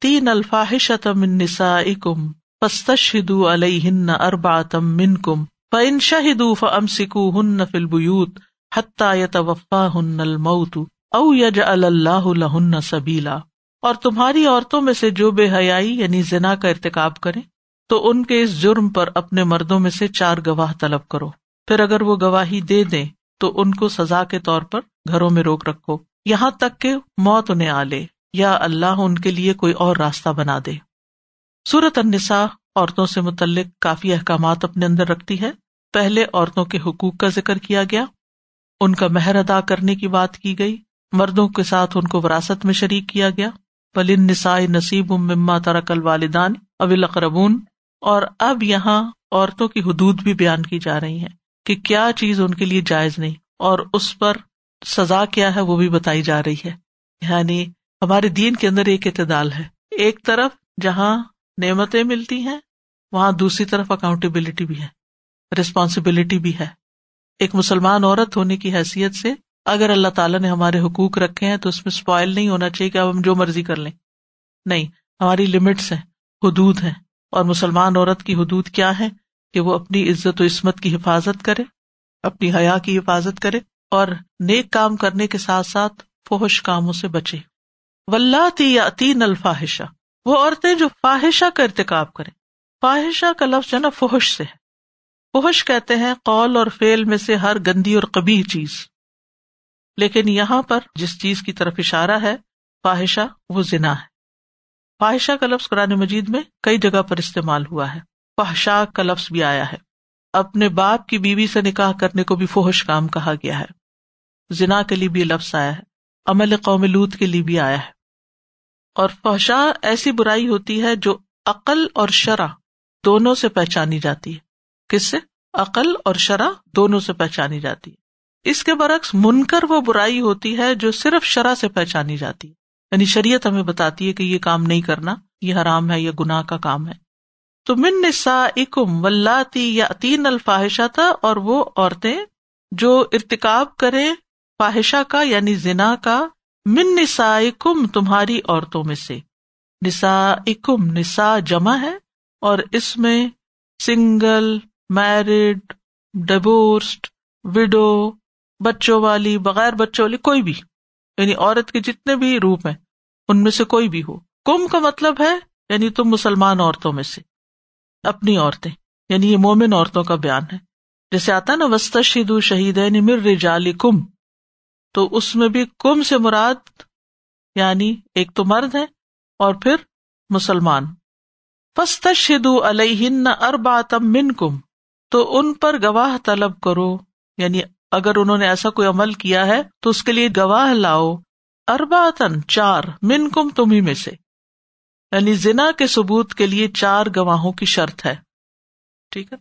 تین الفاحش تم نسا علیہن اربا تم من کم فن شہید فم سکو ہن الموت او یج اللہ سبیلا اور تمہاری عورتوں میں سے جو بے حیائی یعنی زنا کا ارتقاب کرے تو ان کے اس جرم پر اپنے مردوں میں سے چار گواہ طلب کرو۔ پھر اگر وہ گواہی دے دیں تو ان کو سزا کے طور پر گھروں میں روک رکھو۔ یہاں تک کہ موت انہیں آ لے۔ یا اللہ ان کے لیے کوئی اور راستہ بنا دے۔ سورت النساء عورتوں سے متعلق کافی احکامات اپنے اندر رکھتی ہے۔ پہلے عورتوں کے حقوق کا ذکر کیا گیا۔ ان کا مہر ادا کرنے کی بات کی گئی۔ مردوں کے ساتھ ان کو وراثت میں شریک کیا گیا۔ پلن نسائی نصیب مما ترکل والدان اول اقربون اور اب یہاں عورتوں کی حدود بھی بیان کی جا رہی ہیں کہ کیا چیز ان کے لیے جائز نہیں اور اس پر سزا کیا ہے وہ بھی بتائی جا رہی ہے۔ یعنی ہمارے دین کے اندر ایک اعتدال ہے۔ ایک طرف جہاں نعمتیں ملتی ہیں، وہاں دوسری طرف اکاؤنٹیبلٹی بھی ہے ریسپانسبلٹی بھی ہے۔ ایک مسلمان عورت ہونے کی حیثیت سے اگر اللہ تعالیٰ نے ہمارے حقوق رکھے ہیں تو اس میں اسپوائل نہیں ہونا چاہیے کہ اب ہم جو مرضی کر لیں۔ نہیں، ہماری لمٹس ہیں، حدود ہیں۔ اور مسلمان عورت کی حدود کیا ہے کہ وہ اپنی عزت و عصمت کی حفاظت کرے، اپنی حیا کی حفاظت کرے اور نیک کام کرنے کے ساتھ ساتھ فوش کاموں سے بچے۔ یا تین الفاحشہ وہ عورتیں جو فاحشہ کا ارتقاب کرے فاحشہ کا لفظ جو نا فوش سے ہے۔ فوش کہتے ہیں قول اور فیل میں سے ہر گندی اور کبھی چیز۔ لیکن یہاں پر جس چیز کی طرف اشارہ ہے، فاحشہ، وہ زنا ہے۔ فاحشہ کا لفظ قرآن مجید میں کئی جگہ پر استعمال ہوا ہے۔ فحشا کا لفظ بھی آیا ہے۔ اپنے باپ کی بیوی سے نکاح کرنے کو بھی فوہش کام کہا گیا ہے۔ زنا کے لیے بھی لفظ آیا ہے۔ عمل قوم لوت کے لیے بھی آیا ہے۔ اور فحشا ایسی برائی ہوتی ہے جو عقل اور شرح دونوں سے پہچانی جاتی ہے۔ کس سے؟ عقل اور شرح دونوں سے پہچانی جاتی ہے۔ اس کے برعکس من کر وہ برائی ہوتی ہے جو صرف شرح سے پہچانی جاتی ہے۔ یعنی شریعت ہمیں بتاتی ہے کہ یہ کام نہیں کرنا، یہ حرام ہے، یہ گناہ کا کام ہے۔ تو من نسا اکم ولاتی یا تین الفاحشہ تھا اور وہ عورتیں جو ارتکاب کرے فاحشہ کا یعنی زنا کا من نسا کم تمہاری عورتوں میں سے۔ نسا اکم نسا جمع ہے اور اس میں سنگل، میرڈ ڈبورسڈ وڈو بچوں والی، بغیر بچوں والی، کوئی بھی۔ یعنی عورت کے جتنے بھی روپ ہیں، ان میں سے کوئی بھی ہو۔ کم کا مطلب ہے یعنی تم مسلمان عورتوں میں سے۔ اپنی عورتیں یعنی یہ مومن عورتوں کا بیان ہے۔ جیسے آتا نا وسط شہید شہید مر رجال کم تو اس میں بھی کم سے مراد یعنی ایک تو مرد ہے اور پھر مسلمان۔ فسط شدو الہن ارباتم من کم تو ان پر گواہ طلب کرو۔ یعنی اگر انہوں نے ایسا کوئی عمل کیا ہے، تو اس کے لیے گواہ لاؤ۔ ارباتن چار من کم تمہیں میں سے۔ یعنی زنا کے ثبوت کے لیے چار گواہوں کی شرط ہے۔ ٹھیک ہے؟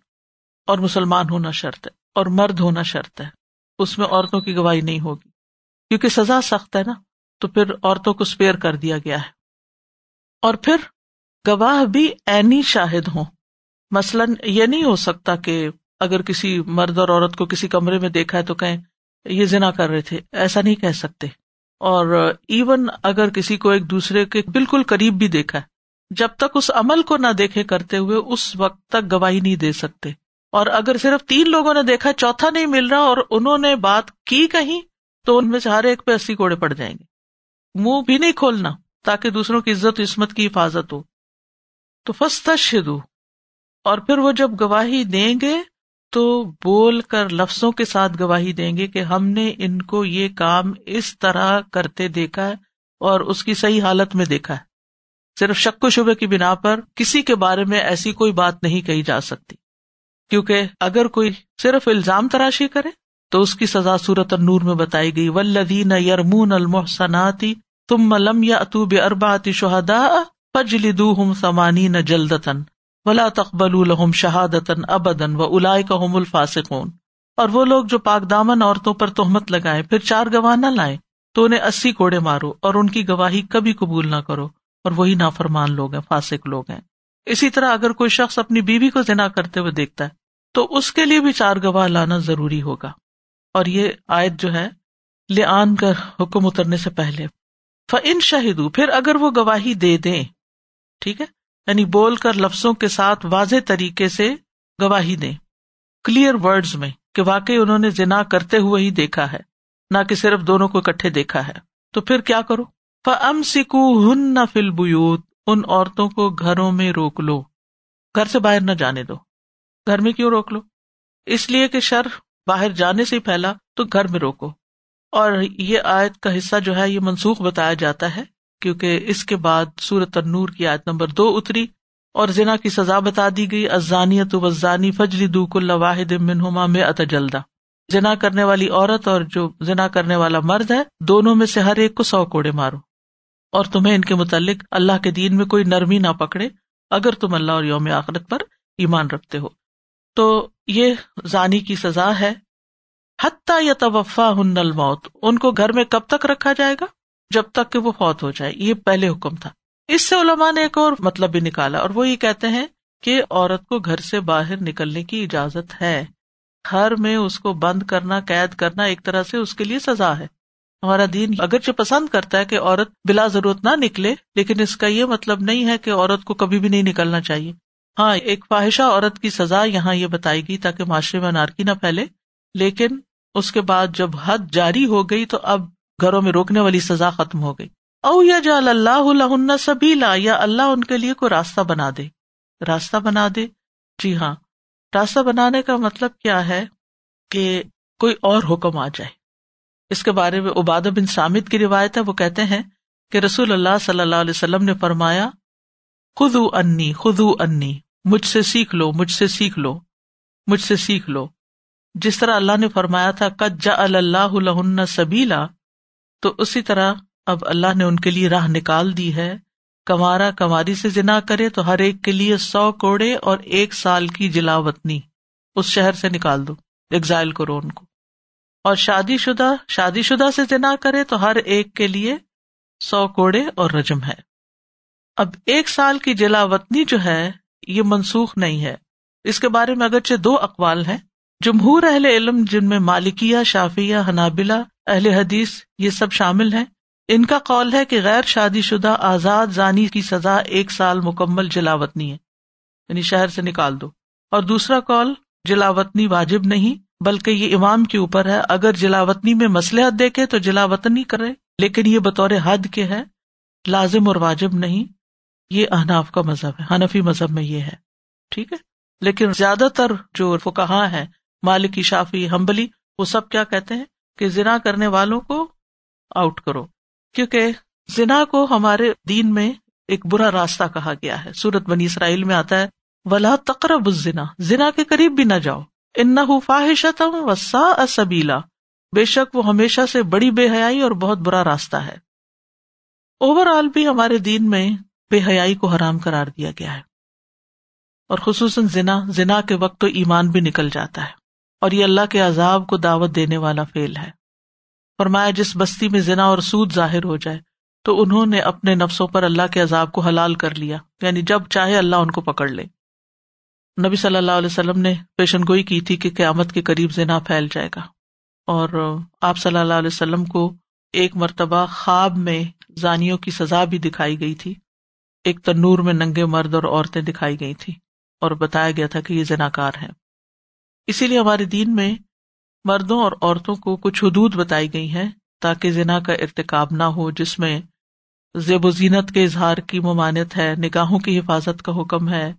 اور مسلمان ہونا شرط ہے اور مرد ہونا شرط ہے۔ اس میں عورتوں کی گواہی نہیں ہوگی۔ کیونکہ سزا سخت ہے نا، تو پھر عورتوں کو اسپیئر کر دیا گیا ہے۔ اور پھر گواہ بھی اینی شاہد ہوں۔ مثلاً یہ نہیں ہو سکتا کہ اگر کسی مرد اور عورت کو کسی کمرے میں دیکھا ہے تو کہیں یہ زنا کر رہے تھے۔ ایسا نہیں کہہ سکتے۔ اور ایون اگر کسی کو ایک دوسرے کے بالکل قریب بھی دیکھا ہے، جب تک اس عمل کو نہ دیکھے کرتے ہوئے اس وقت تک گواہی نہیں دے سکتے۔ اور اگر صرف تین لوگوں نے دیکھا، چوتھا نہیں مل رہا اور انہوں نے بات کی کہیں تو ان میں سے ہر ایک پہ اسی کوڑے پڑ جائیں گے۔ منہ بھی نہیں کھولنا تاکہ دوسروں کی عزت و عصمت کی حفاظت ہو۔ تو فستا اور پھر وہ جب گواہی دیں گے تو بول کر لفظوں کے ساتھ گواہی دیں گے کہ ہم نے ان کو یہ کام اس طرح کرتے دیکھا ہے اور اس کی صحیح حالت میں دیکھا ہے۔ صرف شک و شبے کی بنا پر کسی کے بارے میں ایسی کوئی بات نہیں کہی جا سکتی۔ کیونکہ اگر کوئی صرف الزام تراشی کرے تو اس کی سزا صورت نور میں بتائی گئی۔ ولدین یرمون المحسناتی تم ملم یا اتوب ارباتی شہدا فجلی ہم سمانی نہ جلدتن ولا تقبل الحم شہادت ابدن و الاائے کا الفاسقون۔ اور وہ لوگ جو پاک دامن عورتوں پر تہمت لگائے پھر چار گواہ نہ لائے تو انہیں اسی کوڑے مارو اور ان کی گواہی کبھی قبول نہ کرو۔ اور وہی نافرمان لوگ ہیں، فاسق لوگ ہیں۔ اسی طرح اگر کوئی شخص اپنی بیوی کو ذنا کرتے ہوئے دیکھتا ہے تو اس کے لیے بھی چار گواہ لانا ضروری ہوگا۔ اور یہ آیت جو ہے لے آن کا حکم اترنے سے پہلے۔ ان شہید پھر اگر وہ گواہی دے دیں، ٹھیک ہے؟ یعنی بول کر لفظوں کے ساتھ واضح طریقے سے گواہی دیں۔ کلیئر ورڈز میں، کہ واقعی انہوں نے جنا کرتے ہوئے ہی دیکھا ہے، نہ کہ صرف دونوں کو اکٹھے دیکھا ہے۔ تو پھر کیا کرو؟ فم سکو ہن نہ فل بوت ان عورتوں کو گھروں میں روک لو۔ گھر سے باہر نہ جانے دو۔ گھر میں کیوں روک لو؟ اس لیے کہ شر باہر جانے سے پھیلا تو گھر میں روکو۔ اور یہ آیت کا حصہ جو ہے، یہ منسوخ بتایا جاتا ہے، کیونکہ اس کے بعد سورت النور کی آیت نمبر دو اتری اور زنا کی سزا بتا دی گئی ازانیت وزانی فجلی دوک اللہ واحد منہما میں اتجلدا جنا کرنے والی عورت اور جو جنا کرنے والا مرد ہے، دونوں میں سے ہر ایک کو سو کوڑے مارو۔ اور تمہیں ان کے متعلق اللہ کے دین میں کوئی نرمی نہ پکڑے، اگر تم اللہ اور یوم آخرت پر ایمان رکھتے ہو۔ تو یہ زانی کی سزا ہے۔ حتیٰ یا توفا ہن الموت، ان کو گھر میں کب تک رکھا جائے گا؟ جب تک کہ وہ فوت ہو جائے۔ یہ پہلے حکم تھا۔ اس سے علماء نے ایک اور مطلب بھی نکالا اور وہ یہ کہتے ہیں کہ عورت کو گھر سے باہر نکلنے کی اجازت ہے۔ گھر میں اس کو بند کرنا، قید کرنا ایک طرح سے اس کے لیے سزا ہے۔ ہمارا دین اگرچہ پسند کرتا ہے کہ عورت بلا ضرورت نہ نکلے، لیکن اس کا یہ مطلب نہیں ہے کہ عورت کو کبھی بھی نہیں نکلنا چاہیے۔ ہاں ایک فواہشہ عورت کی سزا یہاں یہ بتائی گئی تاکہ معاشرے میں نارکی نہ پھیلے، لیکن اس کے بعد جب حد جاری ہو گئی تو اب گھروں میں روکنے والی سزا ختم ہو گئی۔ او یا جا اللہ سبھی لا یا اللہ ان کے لیے کوئی راستہ بنا دے۔ راستہ بنا دے؟ جی ہاں۔ راستہ بنانے کا مطلب کیا ہے کہ کوئی اور حکم آ جائے۔ اس کے بارے میں عباد بن سامد کی روایت ہے، وہ کہتے ہیں کہ رسول اللہ صلی اللہ علیہ وسلم نے فرمایا خود انی خود انی، مجھ سے سیکھ لو، مجھ سے سیکھ لو، مجھ سے سیکھ لو۔ جس طرح اللہ نے فرمایا تھا کج جا اللہ سبیلا، تو اسی طرح اب اللہ نے ان کے لیے راہ نکال دی ہے۔ کمارا کماری سے جنا کرے تو ہر ایک کے لیے سو کوڑے اور ایک سال کی جلا وطنی اس شہر سے نکال دو، ایگزائل کرو ان کو۔ اور شادی شدہ شادی شدہ سے جنا کرے تو ہر ایک کے لیے سو کوڑے اور رجم ہے۔ اب ایک سال کی جلا وطنی جو ہے، یہ منسوخ نہیں ہے۔ اس کے بارے میں اگرچہ دو اقوال ہیں۔ جمہور اہل علم، جن میں مالکیا شافیہ، حنابلہ، اہل حدیث، یہ سب شامل ہیں۔ ان کا قول ہے کہ غیر شادی شدہ آزاد زانی کی سزا ایک سال مکمل جلاوطنی ہے۔ یعنی شہر سے نکال دو۔ اور دوسرا کال جلاوطنی واجب نہیں، بلکہ یہ امام کے اوپر ہے۔ اگر جلاوطنی میں مسلحت دیکھے تو جلاوطنی کرے، لیکن یہ بطور حد کے ہے، لازم اور واجب نہیں۔ یہ احناف کا مذہب ہے، حنفی مذہب میں یہ ہے، ٹھیک ہے؟ لیکن زیادہ تر جو فکہ ہے مالکی شافی ہمبلی وہ سب کیا کہتے ہیں؟ کہ زنا کرنے والوں کو آؤٹ کرو، کیونکہ زنا کو ہمارے دین میں ایک برا راستہ کہا گیا ہے۔ سورت بنی اسرائیل میں آتا ہے، ولا تقرب زنا زنا کے قریب بھی نہ جاؤ۔ ان وسا سبیلا بے شک وہ ہمیشہ سے بڑی بے حیائی اور بہت برا راستہ ہے۔ اوور آل بھی ہمارے دین میں بے حیائی کو حرام کرار دیا گیا ہے۔ اور خصوصاً زنا زنا کے وقت تو ایمان بھی نکل جاتا ہے۔ اور یہ اللہ کے عذاب کو دعوت دینے والا فیل ہے۔ فرمایا، جس بستی میں زنا اور سود ظاہر ہو جائے، تو انہوں نے اپنے نفسوں پر اللہ کے عذاب کو حلال کر لیا۔ یعنی جب چاہے اللہ ان کو پکڑ لے۔ نبی صلی اللہ علیہ وسلم نے پیشن گوئی کی تھی کہ قیامت کے قریب زنا پھیل جائے گا۔ اور آپ صلی اللہ علیہ وسلم کو ایک مرتبہ خواب میں زانیوں کی سزا بھی دکھائی گئی تھی۔ ایک تنور میں ننگے مرد اور عورتیں دکھائی گئی تھی اور بتایا گیا تھا کہ یہ زنا کار ہے اسی لیے ہمارے دین میں مردوں اور عورتوں کو کچھ حدود بتائی گئی ہیں تاکہ زنا کا ارتقاب نہ ہو، جس میں زیب و زینت کے اظہار کی ممانعت ہے، نگاہوں کی حفاظت کا حکم ہے،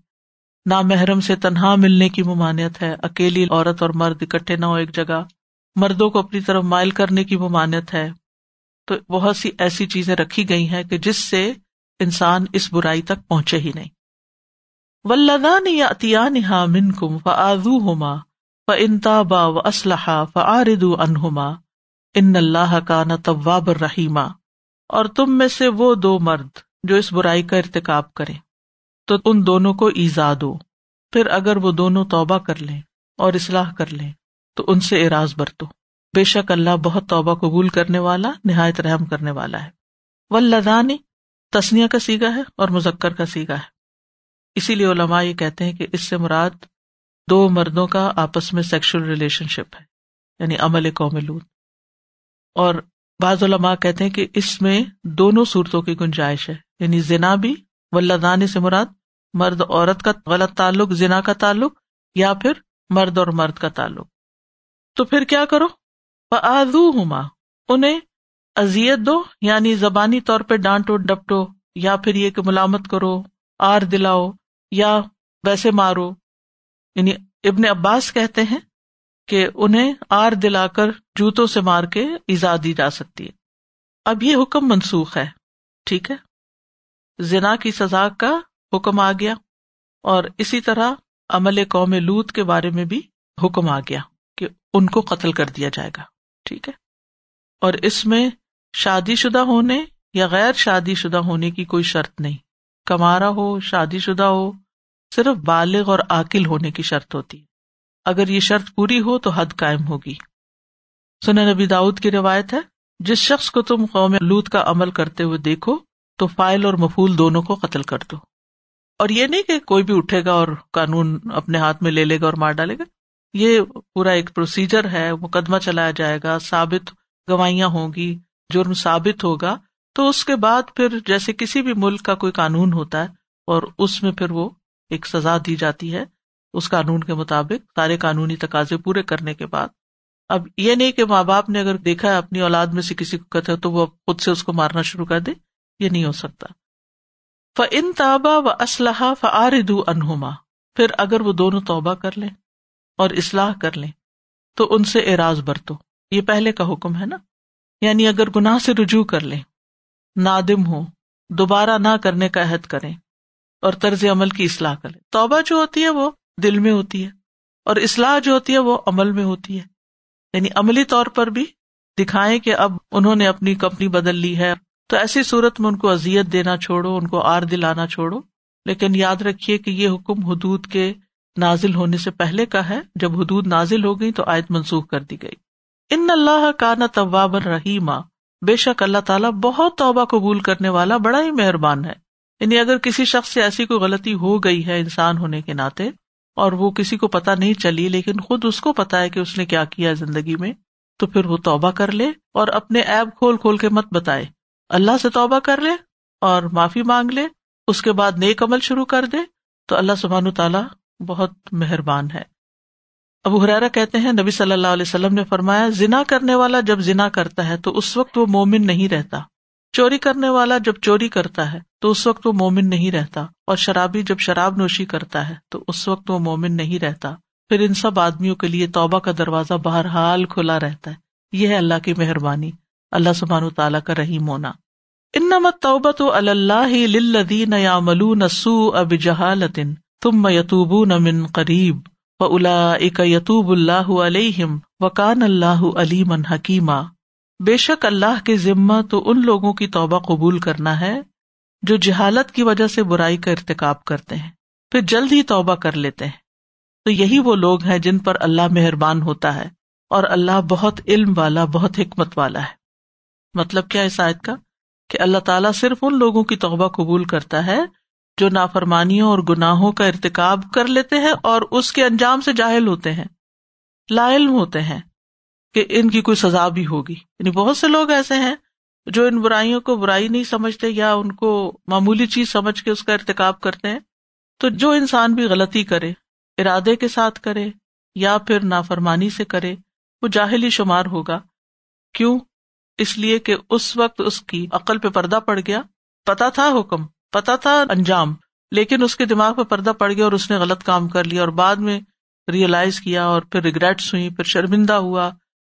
نامحرم سے تنہا ملنے کی ممانعت ہے، اکیلی عورت اور مرد اکٹھے نہ ہو ایک جگہ، مردوں کو اپنی طرف مائل کرنے کی ممانعت ہے۔ تو بہت سی ایسی چیزیں رکھی گئی ہیں کہ جس سے انسان اس برائی تک پہنچے ہی نہیں۔ ولدان یا عطیہ من کم فعضو ہوما انتابا و اسلحہ فعارد انہما ان اللہ کا نہ طواب رحیمہ اور تم میں سے وہ دو مرد جو اس برائی کا ارتقاب کرے تو ان دونوں کو ایزا دو۔ پھر اگر وہ دونوں توبہ کر لیں اور اصلاح کر لیں، تو ان سے اراض برتو۔ بے شک اللہ بہت توبہ قبول کرنے والا، نہایت رحم کرنے والا ہے۔ ولدانی تسنیا کا سیگا ہے اور مذکر کا سیگا ہے۔ اسی لیے علماء یہ کہتے ہیں کہ اس سے مراد دو مردوں کا آپس میں سیکشل ریلیشن شپ ہے یعنی عمل قوم لوت اور بعض علماء کہتے ہیں کہ اس میں دونوں صورتوں کی گنجائش ہے یعنی زنا بھی ولدان سے مراد مرد عورت کا غلط تعلق، زنا کا تعلق یا پھر مرد اور مرد کا تعلق۔ تو پھر کیا کرو؟ آزو ہما انہیں ازیت دو یعنی زبانی طور پہ ڈانٹو، ڈپٹو، یا پھر یہ کہ ملامت کرو، آر دلاؤ، یا ویسے مارو۔ یعنی ابن عباس کہتے ہیں کہ انہیں آر دلا کر جوتوں سے مار کے ایزا دی جا سکتی ہے۔ اب یہ حکم منسوخ ہے، ٹھیک ہے؟ زنا کی سزا کا حکم آ گیا اور اسی طرح عمل قوم لوت کے بارے میں بھی حکم آ گیا کہ ان کو قتل کر دیا جائے گا، ٹھیک ہے؟ اور اس میں شادی شدہ ہونے یا غیر شادی شدہ ہونے کی کوئی شرط نہیں۔ کمارا ہو، شادی شدہ ہو، صرف بالغ اور عقل ہونے کی شرط ہوتی ہے۔ اگر یہ شرط پوری ہو تو حد قائم ہوگی۔ سنا نبی داؤد کی روایت ہے، جس شخص کو تم قوم لوت کا عمل کرتے ہوئے دیکھو، تو فائل اور مفول دونوں کو قتل کر دو۔ اور یہ نہیں کہ کوئی بھی اٹھے گا اور قانون اپنے ہاتھ میں لے لے گا اور مار ڈالے گا۔ یہ پورا ایک پروسیجر ہے، مقدمہ چلایا جائے گا، ثابت گوائیاں ہوں گی۔ جرم ثابت ہوگا، تو اس کے بعد پھر جیسے کسی بھی ملک کا کوئی قانون ہوتا ہے، اور اس میں پھر وہ ایک سزا دی جاتی ہے، اس قانون کے مطابق سارے قانونی تقاضے پورے کرنے کے بعد۔ اب یہ نہیں کہ ماں باپ نے اگر دیکھا ہے، اپنی اولاد میں سے کسی کو کہتے تو وہ خود سے اس کو مارنا شروع کر دے۔ یہ نہیں ہو سکتا۔ ف ان تابا و اسلحہ فعارد انہما پھر اگر وہ دونوں توبہ کر لیں اور اصلاح کر لیں، تو ان سے اعراض برتو۔ یہ پہلے کا حکم ہے نا۔ یعنی اگر گناہ سے رجوع کر لیں، نادم ہو دوبارہ نہ کرنے کا عہد کریں اور طرز عمل کی اصلاح کریں۔ توبہ جو ہوتی ہے وہ دل میں ہوتی ہے اور اصلاح جو ہوتی ہے وہ عمل میں ہوتی ہے۔ یعنی عملی طور پر بھی دکھائیں کہ اب انہوں نے اپنی کمپنی بدل لی ہے۔ تو ایسی صورت میں ان کو ازیت دینا چھوڑو، ان کو آر دلانا چھوڑو۔ لیکن یاد رکھیے کہ یہ حکم حدود کے نازل ہونے سے پہلے کا ہے۔ جب حدود نازل ہو گئی تو آیت منسوخ کر دی گئی۔ ان اللہ کا نہ طواب رحیمہ بے شک اللہ تعالیٰ بہت توبہ قبول کرنے والا بڑا ہی مہربان ہے۔ یعنی اگر کسی شخص سے ایسی کوئی غلطی ہو گئی ہے انسان ہونے کے ناطے، اور وہ کسی کو پتا نہیں چلی، لیکن خود اس کو پتا ہے کہ اس نے کیا کیا زندگی میں، تو پھر وہ توبہ کر لے اور اپنے ایپ کھول کھول کے مت بتائے۔ اللہ سے توبہ کر لے اور معافی مانگ لے، اس کے بعد نیک عمل شروع کر دے، تو اللہ سبحان تعالیٰ بہت مہربان ہے۔ ابو حرارا کہتے ہیں، نبی صلی اللہ علیہ وسلم نے فرمایا، زنا کرنے والا جب زنا کرتا ہے تو اس وقت وہ مومن نہیں رہتا۔ چوری کرنے والا جب چوری کرتا ہے تو اس وقت وہ مومن نہیں رہتا۔ اور شرابی جب شراب نوشی کرتا ہے تو اس وقت وہ مومن نہیں رہتا۔ پھر ان سب آدمیوں کے لیے توبہ کا دروازہ بہرحال کھلا رہتا ہے۔ یہ ہے اللہ کی مہربانی۔ اللہ سبحان تعالیٰ کا رحیم ہونا۔ ان نمت توبہ تو اللہ لدین یا ملو نسو اب جہالتن تم یتوب من قریب۔ و الا یتوب اللہ علیہم وکان اللہ علیم حکیمہ بے شک اللہ کے ذمہ تو ان لوگوں کی توبہ قبول کرنا ہے جو جہالت کی وجہ سے برائی کا ارتقاب کرتے ہیں، پھر جلد ہی توبہ کر لیتے ہیں۔ تو یہی وہ لوگ ہیں جن پر اللہ مہربان ہوتا ہے اور اللہ بہت علم والا، بہت حکمت والا ہے۔ مطلب کیا اس آیت کا؟ کہ اللہ تعالیٰ صرف ان لوگوں کی توبہ قبول کرتا ہے جو نافرمانیوں اور گناہوں کا ارتقاب کر لیتے ہیں اور اس کے انجام سے جاہل ہوتے ہیں، لا علم ہوتے ہیں کہ ان کی کوئی سزا بھی ہوگی۔ یعنی بہت سے لوگ ایسے ہیں جو ان برائیوں کو برائی نہیں سمجھتے یا ان کو معمولی چیز سمجھ کے اس کا ارتقاب کرتے ہیں۔ تو جو انسان بھی غلطی کرے، ارادے کے ساتھ کرے یا پھر نافرمانی سے کرے، وہ جاہلی شمار ہوگا۔ کیوں؟ اس لیے کہ اس وقت اس کی عقل پہ پردہ پڑ گیا۔ پتا تھا حکم۔ پتا تھا انجام، لیکن اس کے دماغ پہ پردہ پڑ گیا اور اس نے غلط کام کر لیا اور بعد میں ریئلائز کیا اور پھر ریگریٹس ہوئی، پھر شرمندہ ہوا،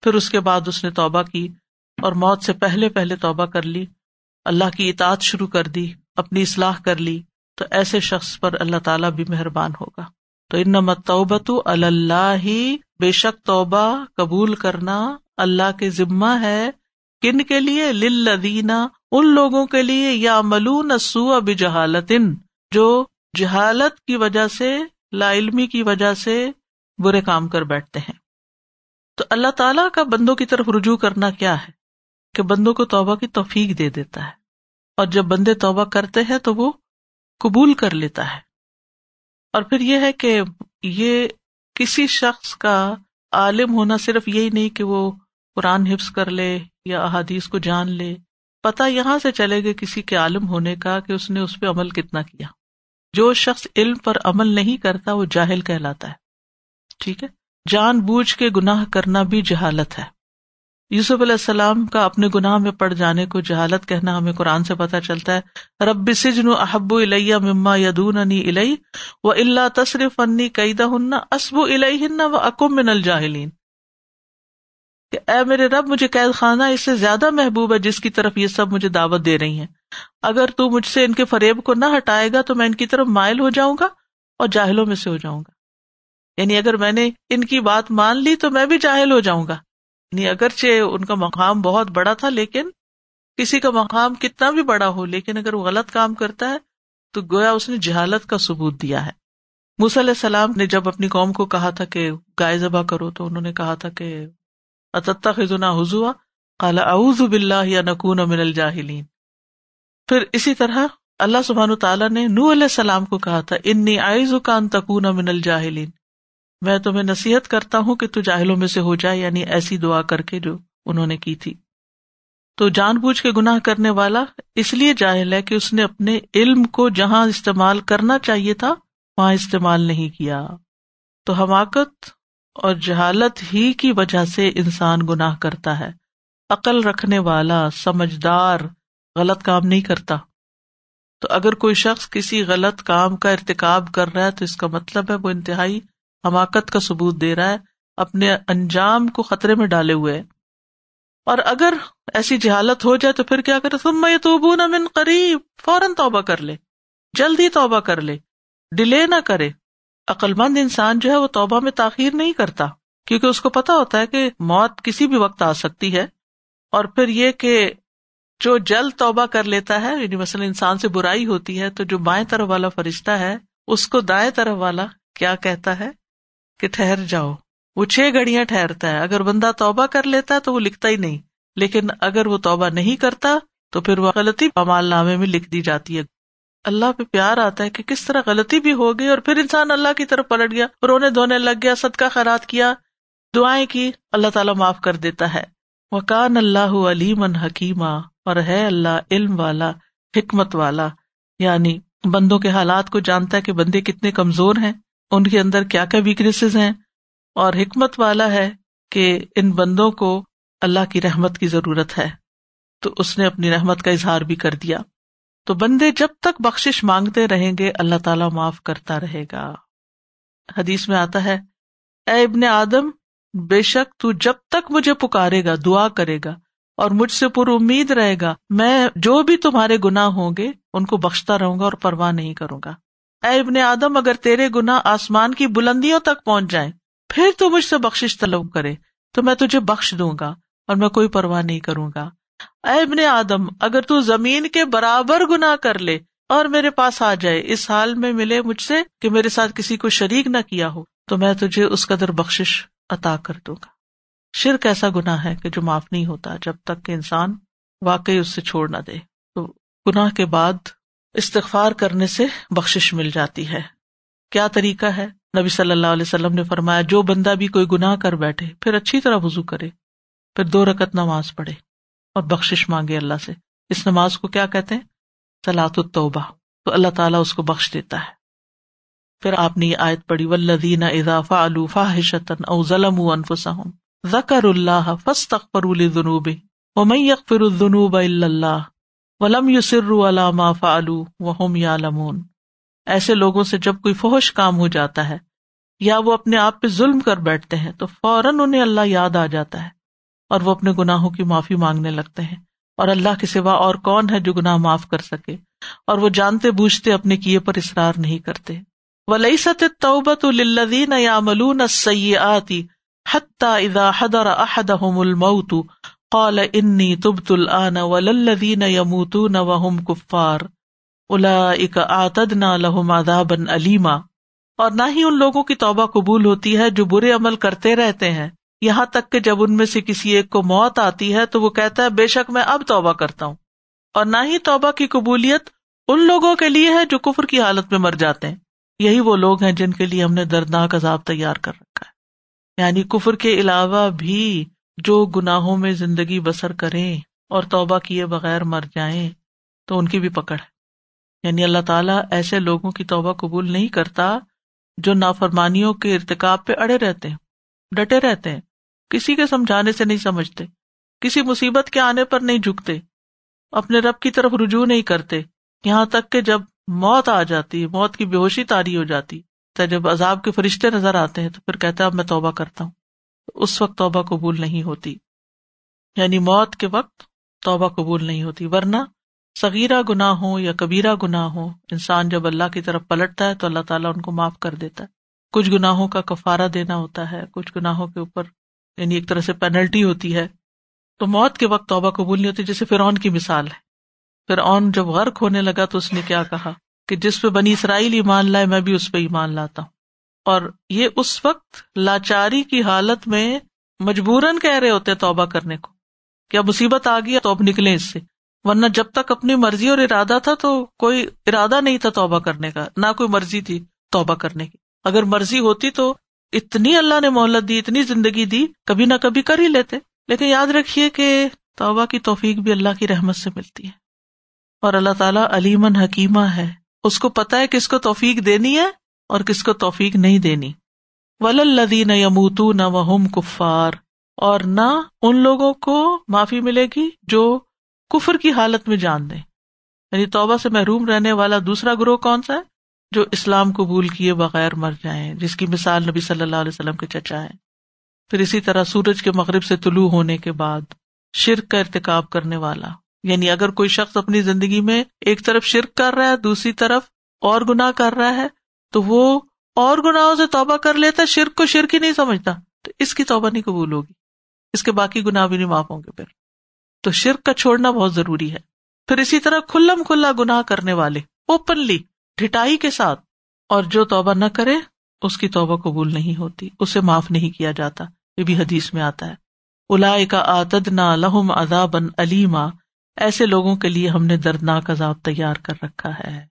پھر اس کے بعد اس نے توبہ کی اور موت سے پہلے پہلے توبہ کر لی۔ اللہ کی اطاعت شروع کر دی، اپنی اصلاح کر لی۔ تو ایسے شخص پر اللہ تعالیٰ بھی مہربان ہوگا۔ تو ان نمت اللہ ہی بے شک توبہ قبول کرنا اللہ کے ذمہ ہے۔ کن کے لیے؟ لدینہ ان لوگوں کے لیے یا ملون سو اب جہالت جو جہالت کی وجہ سے، لا علمی کی وجہ سے برے کام کر بیٹھتے ہیں۔ تو اللہ تعالیٰ کا بندوں کی طرف رجوع کرنا کیا ہے؟ کہ بندوں کو توبہ کی توفیق دے دیتا ہے۔ اور جب بندے توبہ کرتے ہیں تو وہ قبول کر لیتا ہے۔ اور پھر یہ ہے کہ یہ کسی شخص کا عالم ہونا صرف یہی نہیں کہ وہ قرآن حفظ کر لے یا احادیث کو جان لے پتا یہاں سے چلے گا کسی کے عالم ہونے کا کہ اس نے اس پہ عمل کتنا کیا۔ جو شخص علم پر عمل نہیں کرتا، وہ جاہل کہلاتا ہے۔ ٹھیک ہے؟ جان بوجھ کے گناہ کرنا بھی جہالت ہے۔ یوسف علیہ السلام کا اپنے گناہ میں پڑ جانے کو جہالت کہنا ہمیں قرآن سے پتہ چلتا ہے۔ رب سجن احب الیہ مما یدون الئی و اللہ تصرف انی قیدہ ہن اسب الہن و اکم من الجاہلین۔ کہ اے میرے رب، مجھے قید خانہ اس سے زیادہ محبوب ہے جس کی طرف یہ سب مجھے دعوت دے رہی ہیں۔ اگر تو مجھ سے ان کے فریب کو نہ ہٹائے گا تو میں ان کی طرف مائل ہو جاؤں گا اور جاہلوں میں سے ہو جاؤں گا۔ یعنی اگر میں نے ان کی بات مان لی تو میں بھی جاہل ہو جاؤں گا۔ یعنی اگرچہ ان کا مقام بہت بڑا تھا، لیکن کسی کا مقام کتنا بھی بڑا ہو، لیکن اگر وہ غلط کام کرتا ہے تو گویا اس نے جہالت کا ثبوت دیا ہے۔ موسی علیہ السلام نے جب اپنی قوم کو کہا تھا کہ گائے ذبح کرو تو انہوں نے کہا تھا کہ اتتا حضوا؟ کالا اعوذ باللہ یا نکون من الجاہلین. پھر اسی طرح اللہ سبحان تعالیٰ نے نو علیہ السلام کو کہا تھا، انی آئز کا تکون من الجاہلین. میں تمہیں نصیحت کرتا ہوں کہ تو جاہلوں میں سے ہو جائے یعنی ایسی دعا کر کے جو انہوں نے کی تھی۔ تو جان بوجھ کے گناہ کرنے والا اس لیے جاہل ہے کہ اس نے اپنے علم کو جہاں استعمال کرنا چاہیے تھا، وہاں استعمال نہیں کیا۔ تو حماقت اور جہالت ہی کی وجہ سے انسان گناہ کرتا ہے۔ عقل رکھنے والا، سمجھدار، غلط کام نہیں کرتا۔ تو اگر کوئی شخص کسی غلط کام کا ارتکاب کر رہا ہے تو اس کا مطلب ہے وہ انتہائی حماقت کا ثبوت دے رہا ہے، اپنے انجام کو خطرے میں ڈالے ہوئے۔ اور اگر ایسی جہالت ہو جائے تو پھر کیا کرے؟ تم میں تو من قریب فوراً توبہ کر لے۔ جلدی توبہ کر لے۔ ڈیلے نہ کرے۔ عقلمند انسان جو ہے وہ توبہ میں تاخیر نہیں کرتا، کیونکہ اس کو پتا ہوتا ہے کہ موت کسی بھی وقت آ سکتی ہے۔ اور پھر یہ کہ جو جلد توبہ کر لیتا ہے یعنی مثلاً انسان سے برائی ہوتی ہے، تو جو بائیں طرف والا فرشتہ ہے، اس کو دائیں طرف والا کیا کہتا ہے؟ کہ ٹھہر جاؤ۔ وہ چھ گھڑیاں ٹھہرتا ہے۔ اگر بندہ توبہ کر لیتا ہے تو وہ لکھتا ہی نہیں۔ لیکن اگر وہ توبہ نہیں کرتا تو پھر وہ غلطی پمال نامے میں لکھ دی جاتی ہے۔ اللہ پہ پیار آتا ہے کہ کس طرح غلطی بھی ہو گئی اور پھر انسان اللہ کی طرف پلٹ گیا، رونے دھونے لگ گیا، صدقہ خیرات کیا، دعائیں کی، اللہ تعالیٰ معاف کر دیتا ہے۔ وہ کان اللہ علیم حکیمہ اور ہے اللہ علم والا، حکمت والا۔ یعنی بندوں کے حالات کو جانتا ہے کہ بندے کتنے کمزور ہیں، ان کے اندر کیا کیا ویکنیسز ہیں۔ اور حکمت والا ہے کہ ان بندوں کو اللہ کی رحمت کی ضرورت ہے۔ تو اس نے اپنی رحمت کا اظہار بھی کر دیا۔ تو بندے جب تک بخش مانگتے رہیں گے، اللہ تعالی معاف کرتا رہے گا۔ حدیث میں آتا ہے، اے ابن آدم، بے شک تو جب تک مجھے پکارے گا، دعا کرے گا اور مجھ سے پر امید رہے گا، میں جو بھی تمہارے گنا ہوں گے، ان کو بخشتا رہوں گا اور پرواہ نہیں کروں گا۔ اے ابن آدم، اگر تیرے گنا آسمان کی بلندیوں تک پہنچ جائیں، پھر تو مجھ سے بخش طلب کرے، تو میں تجھے بخش دوں گا اور میں کوئی پرواہ نہیں کروں گا۔ اے ابن آدم، اگر تو زمین کے برابر گنا کر لے اور میرے پاس آ جائے، اس حال میں ملے مجھ سے کہ میرے ساتھ کسی کو شریک نہ کیا ہو، تو میں تجھے اس قدر بخش عطا کر دوں گا۔ شرک ایسا گنا ہے کہ جو معاف نہیں ہوتا جب تک کہ انسان واقعی اس سے چھوڑ نہ دے۔ تو گناہ کے بعد استغفار کرنے سے بخش مل جاتی ہے۔ کیا طریقہ ہے؟ نبی صلی اللہ علیہ وسلم نے فرمایا، جو بندہ بھی کوئی گناہ کر بیٹھے، پھر اچھی طرح وزو کرے، پھر دو رکت نماز پڑھے۔ اور بخش مانگے اللہ سے۔ اس نماز کو کیا کہتے ہیں؟ سلاۃ التوبہ۔ تو اللہ تعالیٰ اس کو بخش دیتا ہے۔ پھر آپ نے یہ آیت پڑھی ولدین اضافہ الوفا حشتن او ظلم ذکر اللہ فس تخر النوب و میں یکفر اللہ ولم یسر علامہ فعلو وہم یا لمون ایسے لوگوں سے جب کوئی فوش کام ہو جاتا ہے یا وہ اپنے آپ پہ ظلم کر بیٹھتے ہیں تو فوراً انہیں اللہ یاد آ جاتا ہے۔ اور وہ اپنے گناہوں کی معافی مانگنے لگتے ہیں۔ اور اللہ کے سوا اور کون ہے جو گناہ معاف کر سکے؟ اور وہ جانتے بوجھتے اپنے کیے پر اصرار نہیں کرتے۔ ولی ست توبت الدین یا ملون سی آتی حتیٰ احدهم الموت قال انی تبت الآن وللذین یموتون وهم کفار اولئک اعتدنا لهم عذابا علیما اور نہ ہی ان لوگوں کی توبہ قبول ہوتی ہے جو برے عمل کرتے رہتے ہیں۔ یہاں تک کہ جب ان میں سے کسی ایک کو موت آتی ہے تو وہ کہتا ہے، بے شک میں اب توبہ کرتا ہوں۔ اور نہ ہی توبہ کی قبولیت ان لوگوں کے لیے ہے جو کفر کی حالت میں مر جاتے ہیں۔ یہی وہ لوگ ہیں جن کے لیے ہم نے دردناک عذاب تیار کر رکھا ہے۔ یعنی کفر کے علاوہ بھی جو گناہوں میں زندگی بسر کریں اور توبہ کیے بغیر مر جائیں، تو ان کی بھی پکڑ ہے۔ یعنی اللہ تعالیٰ ایسے لوگوں کی توبہ قبول نہیں کرتا جو نافرمانیوں کے ارتکاب پہ اڑے رہتے ہیں، ڈٹے رہتے ہیں۔ کسی کے سمجھانے سے نہیں سمجھتے، کسی مصیبت کے آنے پر نہیں جھکتے، اپنے رب کی طرف رجوع نہیں کرتے، یہاں تک کہ جب موت آ جاتی، موت کی بے ہوشی تاری ہو جاتی، تو جب عذاب کے فرشتے نظر آتے ہیں تو پھر کہتا اب میں توبہ کرتا ہوں۔ اس وقت توبہ قبول نہیں ہوتی۔ یعنی موت کے وقت توبہ قبول نہیں ہوتی، ورنہ سغیرہ گناہ ہو یا کبیرہ گناہ ہو انسان جب اللہ کی طرف پلٹتا ہے تو اللہ تعالیٰ ان کو معاف کر دیتا ہے۔ کچھ گناہوں کا کفارہ دینا ہوتا ہے، کچھ گناہوں کے اوپر یعنی ایک طرح سے پینلٹی ہوتی ہے، تو موت کے وقت توبہ قبول نہیں ہوتی، جیسے فرعون کی مثال ہے۔ فرعون جب غرق ہونے لگا تو اس نے کیا کہا؟ کہ جس پہ بنی اسرائیل ایمان لائے، میں بھی اس پہ ایمان لاتا ہوں۔ اور یہ اس وقت لاچاری کی حالت میں مجبوراً کہہ رہے ہوتے توبہ کرنے کو کیا مصیبت آ گئی تو اب نکلے اس سے۔ ورنہ جب تک اپنی مرضی اور ارادہ تھا تو کوئی ارادہ نہیں تھا توبہ کرنے کا، نہ کوئی مرضی تھی توبہ کرنے کی۔ اگر مرضی ہوتی تو اتنی اللہ نے مہلت دی، اتنی زندگی دی، کبھی نہ کبھی کر ہی لیتے۔ لیکن یاد رکھیے کہ توبہ کی توفیق بھی اللہ کی رحمت سے ملتی ہے۔ اور اللہ تعالیٰ علیمن حکیمہ ہے۔ اس کو پتا ہے کس کو توفیق دینی ہے اور کس کو توفیق نہیں دینی۔ ولدین یموت نہ وہم کفار۔ اور نہ ان لوگوں کو معافی ملے گی جو کفر کی حالت میں جان دیں۔ یعنی توبہ سے محروم رہنے والا دوسرا گروہ کون سا ہے؟ جو اسلام قبول کیے بغیر مر جائیں، جس کی مثال نبی صلی اللہ علیہ وسلم کے چچا ہے پھر اسی طرح سورج کے مغرب سے طلوع ہونے کے بعد شرک کا ارتکاب کرنے والا۔ یعنی اگر کوئی شخص اپنی زندگی میں ایک طرف شرک کر رہا ہے، دوسری طرف اور گنا کر رہا ہے، تو وہ اور گناہوں سے توبہ کر لیتا، شرک کو شرک ہی نہیں سمجھتا۔ تو اس کی توبہ نہیں قبول ہوگی۔ اس کے باقی گناہ بھی نہیں معاف ہوں گے پھر۔ تو شرک کا چھوڑنا بہت ضروری ہے۔ پھر اسی طرح کھلم کھلا گناہ کرنے والے اوپنلی ڈٹائی کے ساتھ اور جو توبہ نہ کرے اس کی توبہ قبول نہیں ہوتی اسے معاف نہیں کیا جاتا۔ یہ بھی حدیث میں آتا ہے۔ الا کا آتد نہ لہم اذاب علیما ایسے لوگوں کے لیے ہم نے دردناک عذاب تیار کر رکھا ہے۔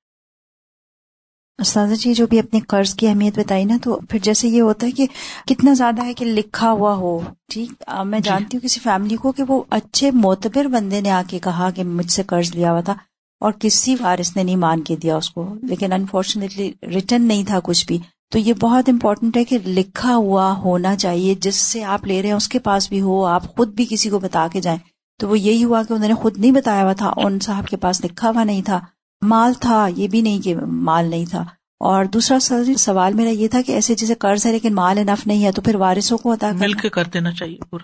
استاذہ جی جو بھی اپنے قرض کی اہمیت بتائی نا تو پھر جیسے یہ ہوتا ہے کہ کتنا زیادہ ہے کہ لکھا ہوا ہو۔ ٹھیک میں جی۔ جانتی ہوں کسی فیملی کو کہ وہ اچھے معتبر بندے نے آ کے کہا کہ مجھ سے قرض لیا ہوا تھا۔ اور کسی وارث نے نہیں مان کے دیا اس کو۔ لیکن انفارچونیٹلی ریٹرن نہیں تھا کچھ بھی۔ تو یہ بہت امپورٹنٹ ہے کہ لکھا ہوا ہونا چاہیے۔ جس سے آپ لے رہے ہیں اس کے پاس بھی ہو آپ خود بھی کسی کو بتا کے جائیں۔ تو وہ یہی ہوا کہ انہوں نے خود نہیں بتایا ہوا تھا ان صاحب کے پاس لکھا ہوا نہیں تھا۔ مال تھا یہ بھی نہیں کہ مال نہیں تھا۔ اور دوسرا سوال میرا یہ تھا کہ ایسے جیسے قرض ہے لیکن مال انف نہیں ہے تو پھر وارثوں کو ادا مل کے کر دینا چاہیے پورا۔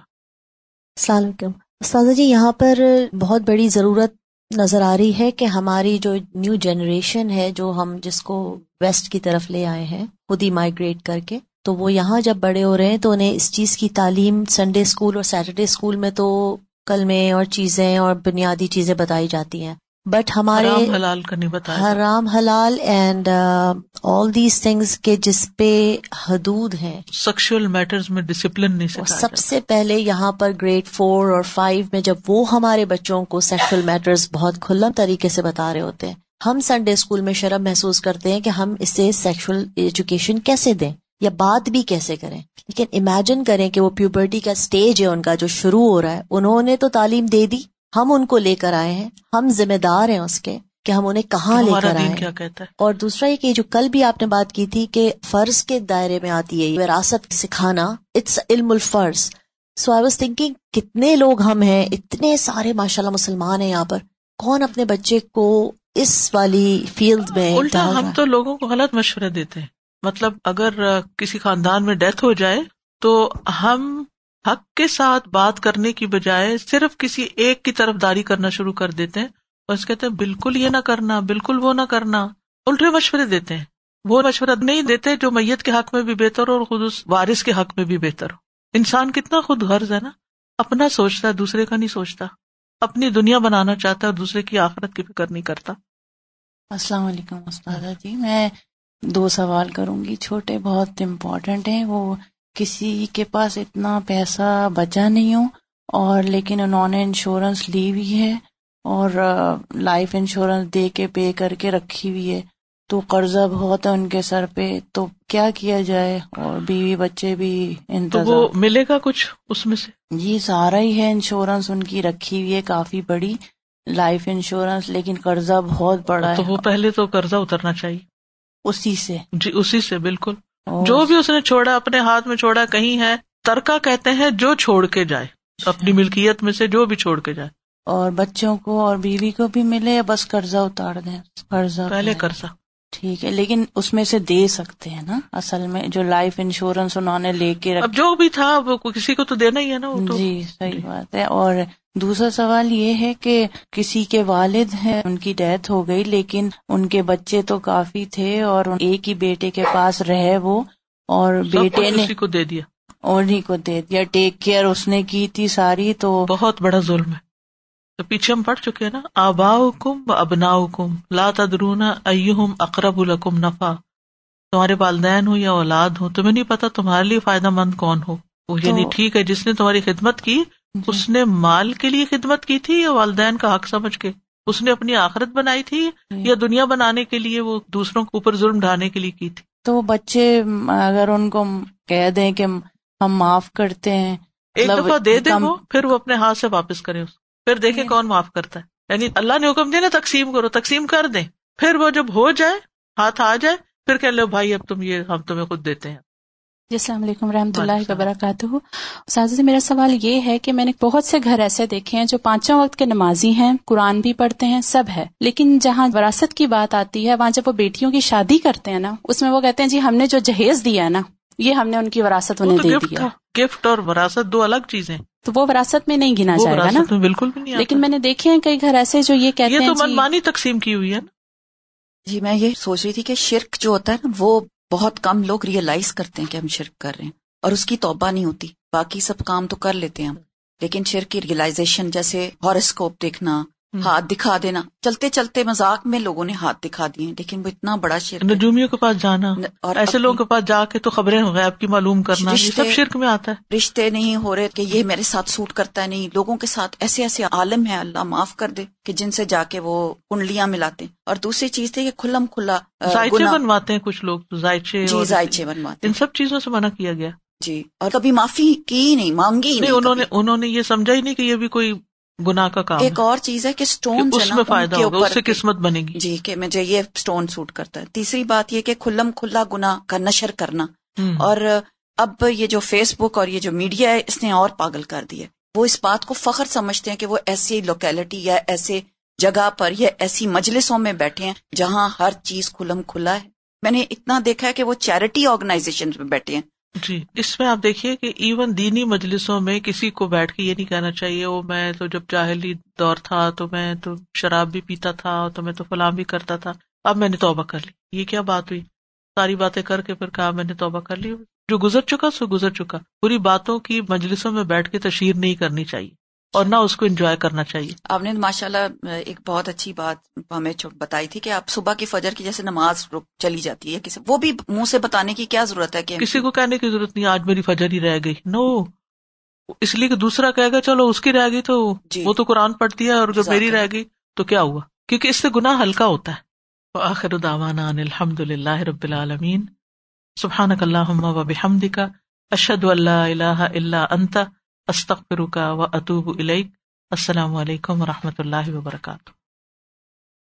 السلام علیکم۔ استاذہ جی یہاں پر بہت بڑی ضرورت نظر آ رہی ہے کہ ہماری جو نیو جنریشن ہے، جو ہم جس کو ویسٹ کی طرف لے آئے ہیں، خود ہی مائگریٹ کر کے، تو وہ یہاں جب بڑے ہو رہے ہیں تو انہیں اس چیز کی تعلیم سنڈے اسکول اور سیٹرڈے اسکول میں تو کلمے اور چیزیں اور بنیادی چیزیں بتائی جاتی ہیں۔ بٹ ہمارے حلال کا نہیں بتایا حرام حلال اینڈ آل دیز تھنگس کے جس پہ حدود ہیں۔ سیکشل میٹرز میں ڈسپلن نہیں سب سے پہلے یہاں پر گریڈ فور اور فائیو میں جب وہ ہمارے بچوں کو سیکشل میٹرز بہت کھلا طریقے سے بتا رہے ہوتے ہیں۔ ہم سنڈے اسکول میں شرم محسوس کرتے ہیں کہ ہم اسے سیکشل ایجوکیشن کیسے دیں یا بات بھی کیسے کریں۔ لیکن امیجن کریں کہ وہ پیوبرٹی کا اسٹیج ہے ان کا جو شروع ہو رہا ہے۔ انہوں نے تو تعلیم دے دی۔ ہم ان کو لے کر آئے ہیں ہم ذمہ دار ہیں اس کے کہ ہم انہیں کہاں لے کر آئے کیا کہتا ہے؟ اور دوسرا یہ کہ جو کل بھی آپ نے بات کی تھی کہ فرض کے دائرے میں آتی ہے وراثت سکھانا اٹس علم الفرض۔ سو آئی واز تھنکنگ کتنے لوگ ہم ہیں اتنے سارے ماشاء اللہ مسلمان ہیں یہاں پر۔ کون اپنے بچے کو اس والی فیلڈ میں الٹا ہم تو لوگوں کو غلط مشورے دیتے ہیں۔ مطلب اگر کسی خاندان میں ڈیتھ ہو جائے تو ہم حق کے ساتھ بات کرنے کی بجائے صرف کسی ایک کی طرف داری کرنا شروع کر دیتے ہیں اور کہتے ہیں، بالکل یہ نہ کرنا، بالکل وہ نہ کرنا، الٹے مشورے دیتے ہیں۔ وہ مشورہ نہیں دیتے جو میت کے حق میں بھی بہتر ہو اور خود اس وارث کے حق میں بھی بہتر ہو۔ انسان کتنا خود غرض ہے نا؟ اپنا سوچتا ہے، دوسرے کا نہیں سوچتا۔ اپنی دنیا بنانا چاہتا ہے اور دوسرے کی آخرت کی فکر نہیں کرتا۔ السلام علیکم استاد جی میں دو سوال کروں گی، چھوٹے بہت امپورٹینٹ ہیں، وہ کسی کے پاس اتنا پیسہ بچا نہیں ہو اور لیکن انہوں نے انشورنس لی ہوئی ہے اور لائف انشورنس دے کے پے کر کے رکھی ہوئی ہے۔ تو قرضہ بہت ہے ان کے سر پہ تو کیا کیا جائے؟ اور بیوی بچے بھی تو وہ ملے گا کچھ اس میں سے؟ جی سارا ہی ہے انشورنس ان کی رکھی ہوئی ہے کافی بڑی لائف انشورنس لیکن قرضہ بہت بڑا تو وہ پہلے تو قرضہ اترنا چاہیے۔ اسی سے۔ جی اسی سے بالکل۔ جو بھی اس نے چھوڑا اپنے ہاتھ میں چھوڑا کہیں ہے ترکا کہتے ہیں جو چھوڑ کے جائے اپنی ملکیت میں سے جو بھی چھوڑ کے جائے۔ اور بچوں کو اور بیوی کو بھی ملے بس قرضہ اتار دیں قرضہ پہلے قرضہ۔ ٹھیک ہے لیکن اس میں سے دے سکتے ہیں نا؟ اصل میں جو لائف انشورنس انہوں نے لے کے اب جو بھی تھا وہ کسی کو تو دینا ہی ہے نا جی صحیح بات ہے۔ اور دوسرا سوال یہ ہے کہ کسی کے والد ہیں ان کی ڈیتھ ہو گئی لیکن ان کے بچے تو کافی تھے اور ایک ہی بیٹے کے پاس رہے وہ اور بیٹے نے کو دے دیا۔ انہیں کو دے دیا۔ ٹیک کیئر اس نے کی تھی ساری تو بہت بڑا ظلم ہے۔ تو پیچھے ہم پڑھ چکے نا آبا کم ابنا کم لا تدرونا ائم اقرب الکم نفا تمہارے والدین ہو یا اولاد ہو تمہیں نہیں پتا تمہارے لیے فائدہ مند کون ہو۔ وہ یعنی ٹھیک ہے جس نے تمہاری خدمت کی جی۔ اس نے مال کے لیے خدمت کی تھی یا والدین کا حق سمجھ کے؟ اس نے اپنی آخرت بنائی تھی جی۔ یا دنیا بنانے کے لیے وہ دوسروں کے اوپر ظلم ڈھانے کے لیے کی تھی؟ تو بچے اگر ان کو کہہ دیں کہ ہم معاف کرتے ہیں ایک مطلب دفعہ دے دیں وہ پھر وہ اپنے ہاتھ سے واپس کرے پھر دیکھیں کون معاف کرتا ہے۔ یعنی اللہ نے حکم دیا نا تقسیم کرو تقسیم کر دیں۔ پھر وہ جب ہو جائے ہاتھ آ جائے پھر کہ لو بھائی اب تم یہ ہم تمہیں خود دیتے ہیں۔ جی السلام علیکم رحمۃ اللہ وبرکاتہ۔ سازی میرا سوال یہ ہے کہ میں نے بہت سے گھر ایسے دیکھے ہیں جو پانچوں وقت کے نمازی ہیں قرآن بھی پڑھتے ہیں سب ہے۔ لیکن جہاں وراثت کی بات آتی ہے وہاں جب وہ بیٹیوں کی شادی کرتے ہیں نا اس میں وہ کہتے ہیں جی ہم نے جو جہیز دیا ہے نا یہ ہم نے ان کی وراثت انہیں دے دیا گفٹ اور وراثت دو الگ چیزیں۔ تو وہ وراثت میں نہیں گنا جائے گا نا؟ بالکل بھی نہیں لیکن میں نے دیکھے ہیں کئی گھر ایسے جو یہ کہتے ہیں تو جی منمانی تقسیم کی ہوئی ہے نا۔ جی میں یہ سوچ رہی تھی کہ شرک جو ہوتا ہے نا وہ بہت کم لوگ ریئلائز کرتے ہیں کہ ہم شرک کر رہے ہیں۔ اور اس کی توبہ نہیں ہوتی۔ باقی سب کام تو کر لیتے ہیں ہم۔ لیکن شرک کی ریئلائزیشن جیسے ہارسکوپ دیکھنا ہاتھ دکھا دینا۔ چلتے چلتے مزاق میں لوگوں نے ہاتھ دکھا دیے لیکن وہ اتنا بڑا شرک نجومیوں کے پاس جانا۔ اور ایسے لوگوں کے پاس جا کے تو خبریں آپ کی معلوم کرنا سب شرک میں آتا ہے۔ رشتے نہیں ہو رہے کہ یہ میرے ساتھ سوٹ کرتا ہے نہیں۔ لوگوں کے ساتھ ایسے ایسے عالم ہے اللہ معاف کر دے کہ جن سے جا کے وہ کنڈلیاں ملاتے ہیں۔ اور دوسری چیز تھی کہ کھلم کھلا بنواتے ہیں کچھ لوگ جی ذائچے بنواتے ان سب چیزوں سے منع کیا گیا۔ جی اور کبھی معافی کی نہیں مانگی نہیں انہوں نے انہوں نے یہ سمجھا ہی نہیں کہ یہ بھی کوئی گنا کا کام ایک اور چیز ہے کہ اسٹون اس میں فائدہ ہوگا اس سے قسمت بنے گی۔ جی کہ مجھے یہ اسٹون سوٹ کرتا ہے۔ تیسری بات یہ کہ کھلم کھلا گنا کا نشر کرنا۔ اور اب یہ جو فیس بک اور یہ جو میڈیا ہے اس نے اور پاگل کر دیا وہ اس بات کو فخر سمجھتے ہیں کہ وہ ایسی لوکیلٹی یا ایسے جگہ پر یا ایسی مجلسوں میں بیٹھے ہیں جہاں ہر چیز کھلم کھلا ہے۔ میں نے اتنا دیکھا ہے کہ وہ چیریٹی آرگنائزیشن میں بیٹھے ہیں۔ جی اس میں آپ دیکھیے کہ ایون دینی مجلسوں میں کسی کو بیٹھ کے یہ نہیں کہنا چاہیے وہ میں تو جب جاہلی دور تھا تو میں تو شراب بھی پیتا تھا تو میں تو فلاں بھی کرتا تھا، اب میں نے توبہ کر لی۔ یہ کیا بات ہوئی؟ ساری باتیں کر کے پھر کہا، میں نے توبہ کر لی۔ جو گزر چکا، سو گزر چکا۔ پوری باتوں کی مجلسوں میں بیٹھ کے تشہیر نہیں کرنی چاہیے۔ اور نہ اس کو انجوائے کرنا چاہیے۔ آپ نے ماشاء اللہ ایک بہت اچھی بات ہمیں بتائی تھی کہ آپ صبح کی فجر کی جیسے نماز چلی جاتی ہے کسی وہ بھی منہ سے بتانے کی کیا ضرورت ہے کہ کسی کو کہنے کی ضرورت نہیں آج میری فجر ہی رہ گئی۔ نو اس لیے کہ دوسرا کہے گا چلو اس کی رہ گئی تو جی۔ وہ تو قرآن پڑھتی ہے اور جو میری رہ گئی تو کیا ہوا؟ کیونکہ اس سے گناہ ہلکا ہوتا ہے۔ آخر الحمد للہ رب العالمین۔ سبحان اللہ و بحمد کا اشد اللہ اللہ اللہ انت استخر کا و اطوب السلام علیکم و رحمۃ اللہ وبرکاتہ.